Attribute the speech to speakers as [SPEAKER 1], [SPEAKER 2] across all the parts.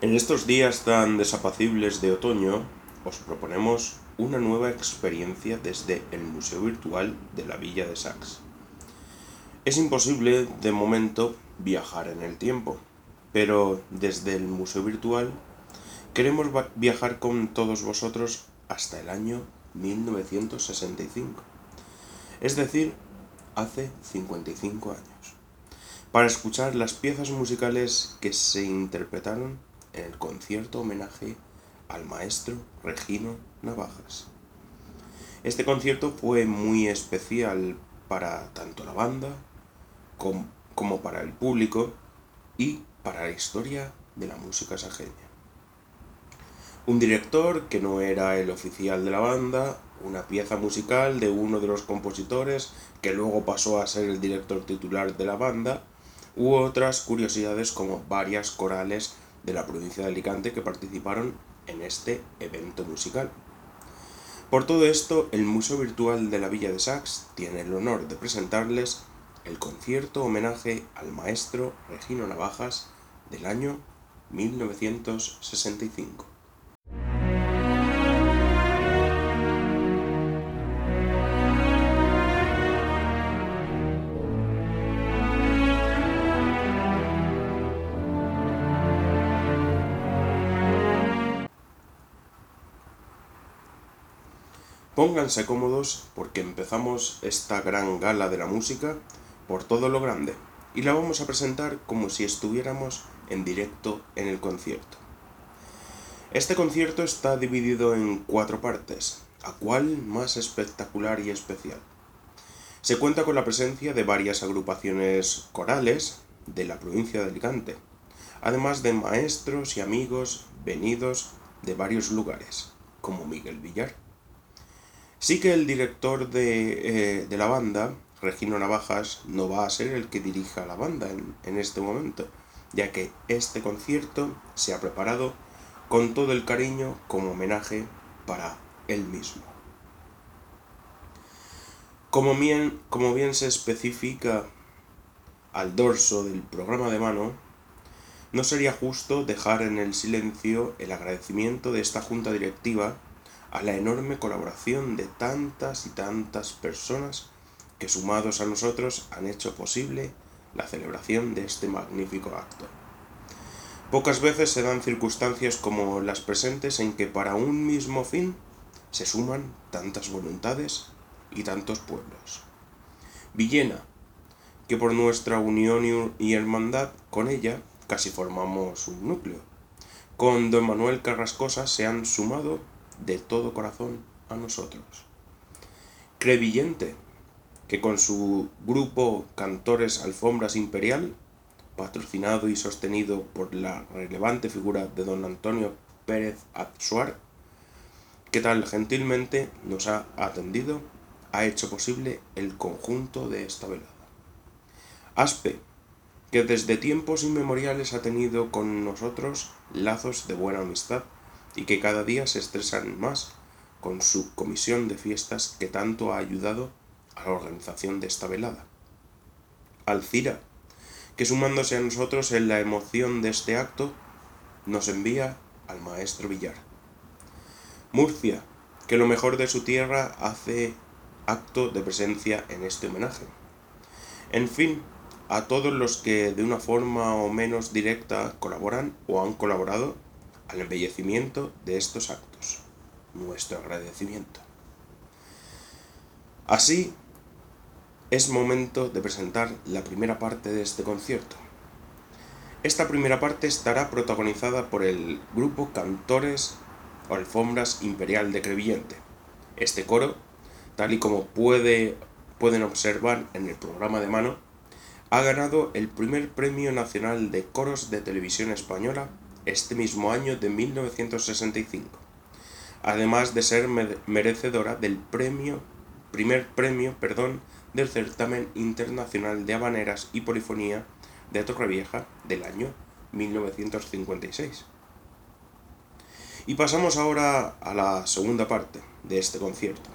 [SPEAKER 1] En estos días tan desapacibles de otoño, os proponemos una nueva experiencia desde el Museo Virtual de la Villa de Sax. Es imposible, de momento, viajar en el tiempo, pero desde el Museo Virtual queremos viajar con todos vosotros hasta el año 1965, es decir, hace 55 años, para escuchar las piezas musicales que se interpretaron en el concierto homenaje al maestro Regino Navajas. Este concierto fue muy especial para tanto la banda como, para el público y para la historia de la música sajeña. Un director que no era el oficial de la banda, una pieza musical de uno de los compositores que luego pasó a ser el director titular de la banda, u otras curiosidades como varias corales de la provincia de Alicante que participaron en este evento musical. Por todo esto, el Museo Virtual de la Villa de Sax tiene el honor de presentarles el concierto homenaje al maestro Regino Navajas del año 1965. Pónganse cómodos porque empezamos esta gran gala de la música por todo lo grande y la vamos a presentar como si estuviéramos en directo en el concierto. Este concierto está dividido en cuatro partes, a cuál más espectacular y especial. Se cuenta con la presencia de varias agrupaciones corales de la provincia de Alicante, además de maestros y amigos venidos de varios lugares, como Miguel Villar. Sí que el director de, eh, la banda, Regino Navajas, no va a ser el que dirija la banda en, en este momento, ya que este concierto se ha preparado con todo el cariño como homenaje para él mismo. Como bien, como bien se especifica al dorso del programa de mano, no sería justo dejar en el silencio el agradecimiento de esta junta directiva a la enorme colaboración de tantas y tantas personas que sumados a nosotros han hecho posible la celebración de este magnífico acto. Pocas veces se dan circunstancias como las presentes en que para un mismo fin se suman tantas voluntades y tantos pueblos. Villena, que por nuestra unión y hermandad con ella casi formamos un núcleo. Con don Manuel Carrascosa se han sumado de todo corazón a nosotros. Crevillente, que con su grupo Cantores Alfombras Imperial, patrocinado y sostenido por la relevante figura de don Antonio Pérez Atsuar, que tan gentilmente nos ha atendido, ha hecho posible el conjunto de esta velada. Aspe, que desde tiempos inmemoriales ha tenido con nosotros lazos de buena amistad y que cada día se estresan más con su comisión de fiestas que tanto ha ayudado a la organización de esta velada. Alcira, que sumándose a nosotros en la emoción de este acto, nos envía al maestro Villar. Murcia, que lo mejor de su tierra hace acto de presencia en este homenaje. En fin, a todos los que de una forma o menos directa colaboran o han colaborado al embellecimiento de estos actos. Nuestro agradecimiento. Así, es momento de presentar la primera parte de este concierto. Esta primera parte estará protagonizada por el grupo Cantores Alfombras Imperial de Crevillente. Este coro, tal y como puede, pueden observar en el programa de mano, ha ganado el primer Premio Nacional de Coros de Televisión Española este mismo año de 1965, además de ser merecedora del premio, primer premio perdón, del certamen internacional de habaneras y polifonía de Torrevieja del año 1956. Y pasamos ahora a la segunda parte de este concierto.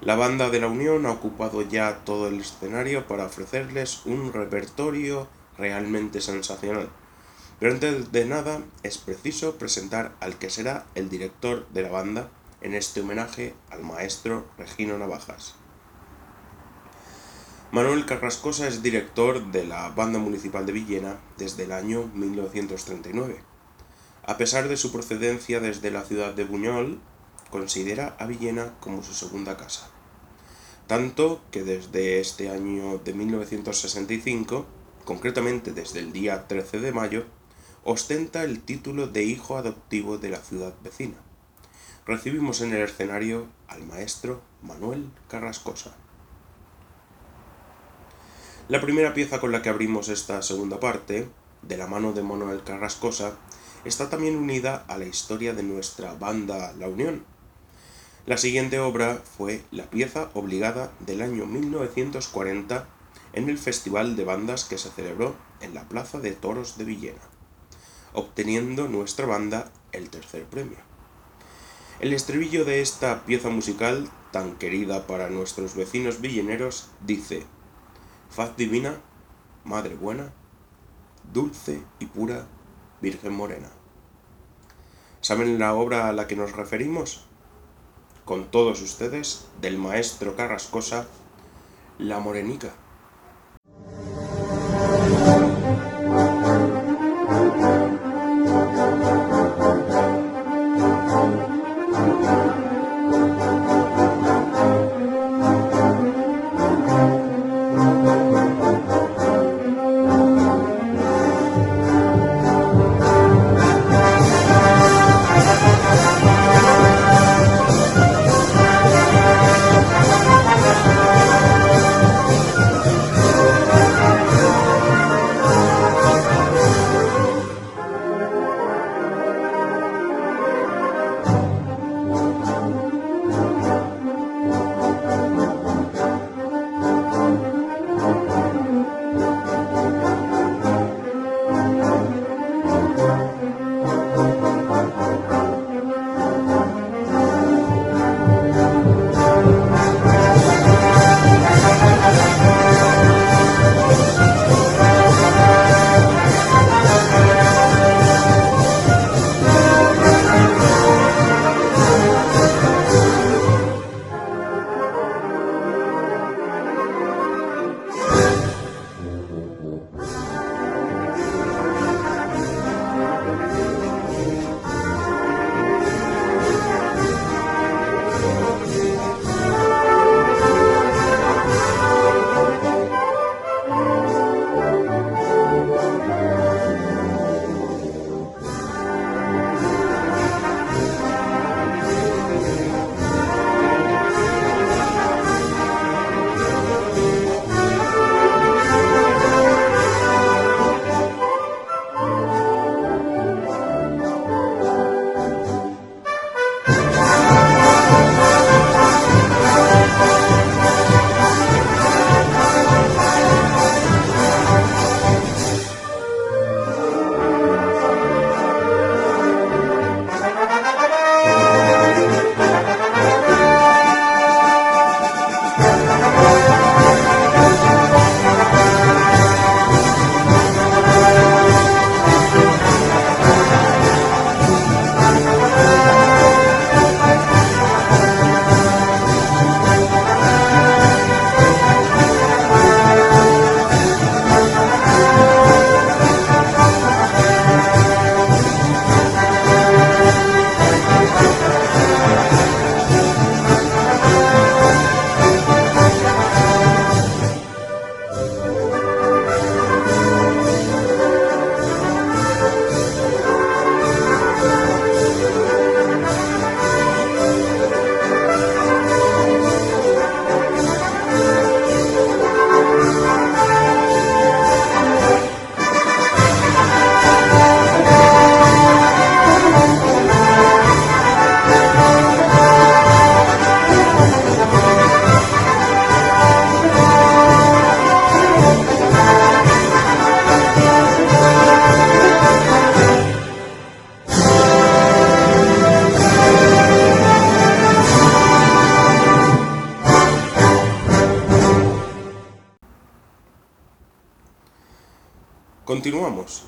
[SPEAKER 1] La banda de la Unión ha ocupado ya todo el escenario para ofrecerles un repertorio realmente sensacional Pero antes de nada es preciso presentar al que será el director de la banda en este homenaje al maestro Regino Navajas. Manuel Carrascosa es director de la Banda Municipal de Villena desde el año 1939. A pesar de su procedencia desde la ciudad de Buñol, considera a Villena como su segunda casa. Tanto que desde este año de 1965, concretamente desde el día 13 de mayo, ostenta el título de hijo adoptivo de la ciudad vecina. Recibimos en el escenario al maestro Manuel Carrascosa. La primera pieza con la que abrimos esta segunda parte, de la mano de Manuel Carrascosa, está también unida a la historia de nuestra banda La Unión. La siguiente obra fue la pieza obligada del año 1940 en el Festival de Bandas que se celebró en la Plaza de Toros de Villena, obteniendo nuestra banda el tercer premio. El estribillo de esta pieza musical, tan querida para nuestros vecinos villeneros, dice Faz divina, Madre buena, dulce y pura Virgen morena. ¿Saben la obra a la que nos referimos? Con todos ustedes, del maestro Carrascosa, La Morenica.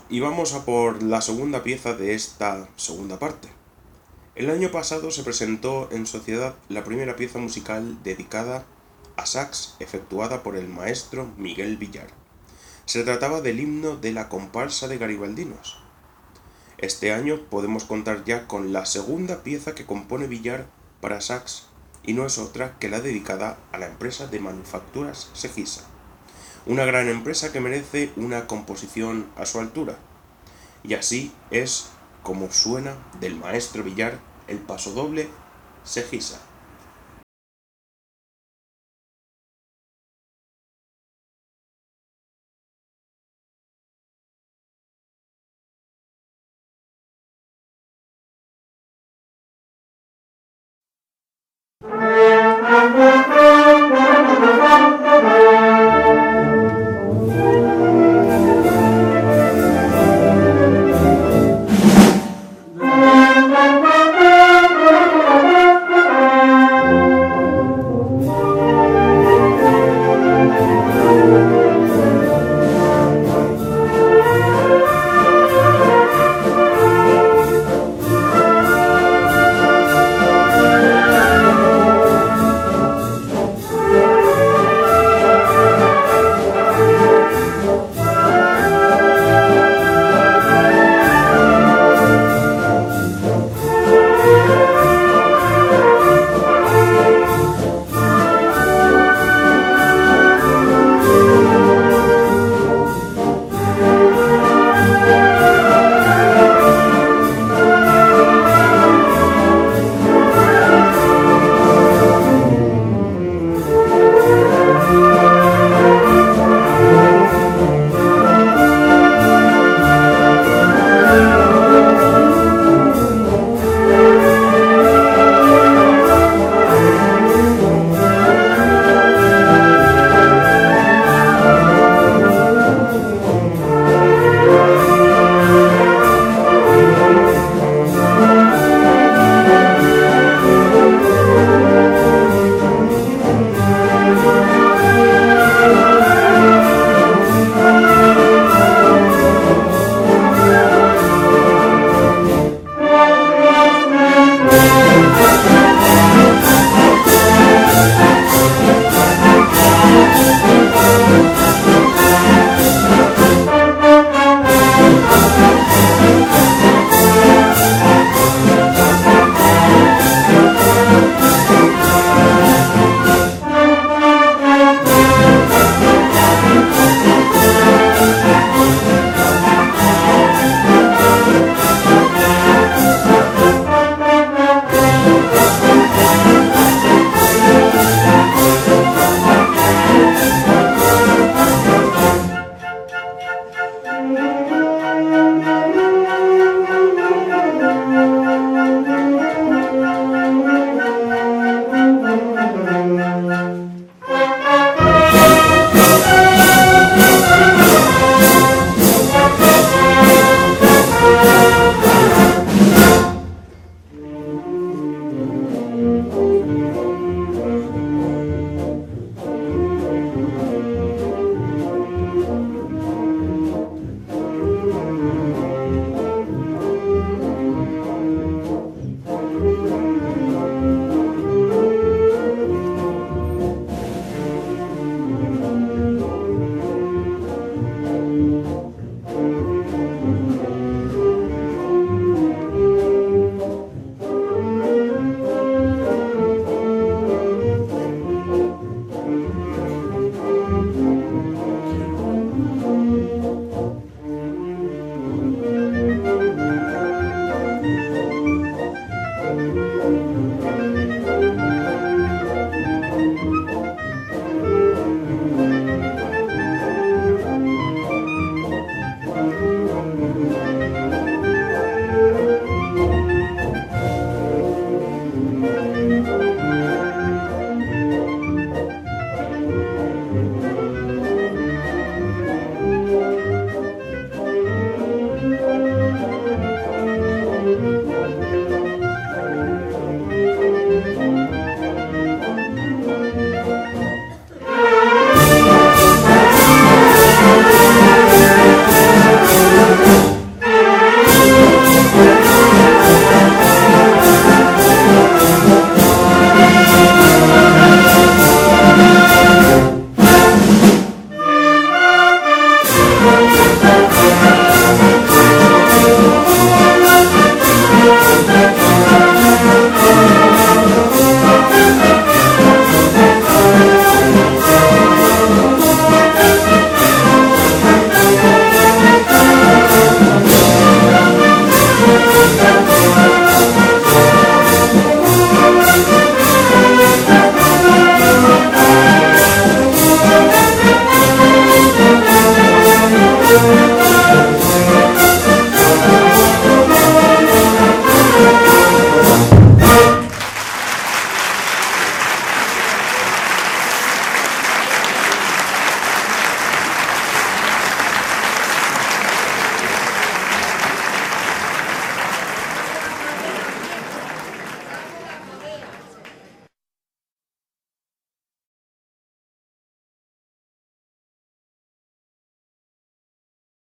[SPEAKER 1] Y vamos a por la segunda pieza de esta segunda parte. El año pasado se presentó en Sociedad la primera pieza musical dedicada a sax efectuada por el maestro Miguel Villar. Se trataba del himno de la comparsa de Garibaldinos. Este año podemos contar ya con la segunda pieza que compone Villar para sax y no es otra que la dedicada a la empresa de manufacturas Segisa. Una gran empresa que merece una composición a su altura. Y así es como suena del maestro Villar el paso doble Segisa.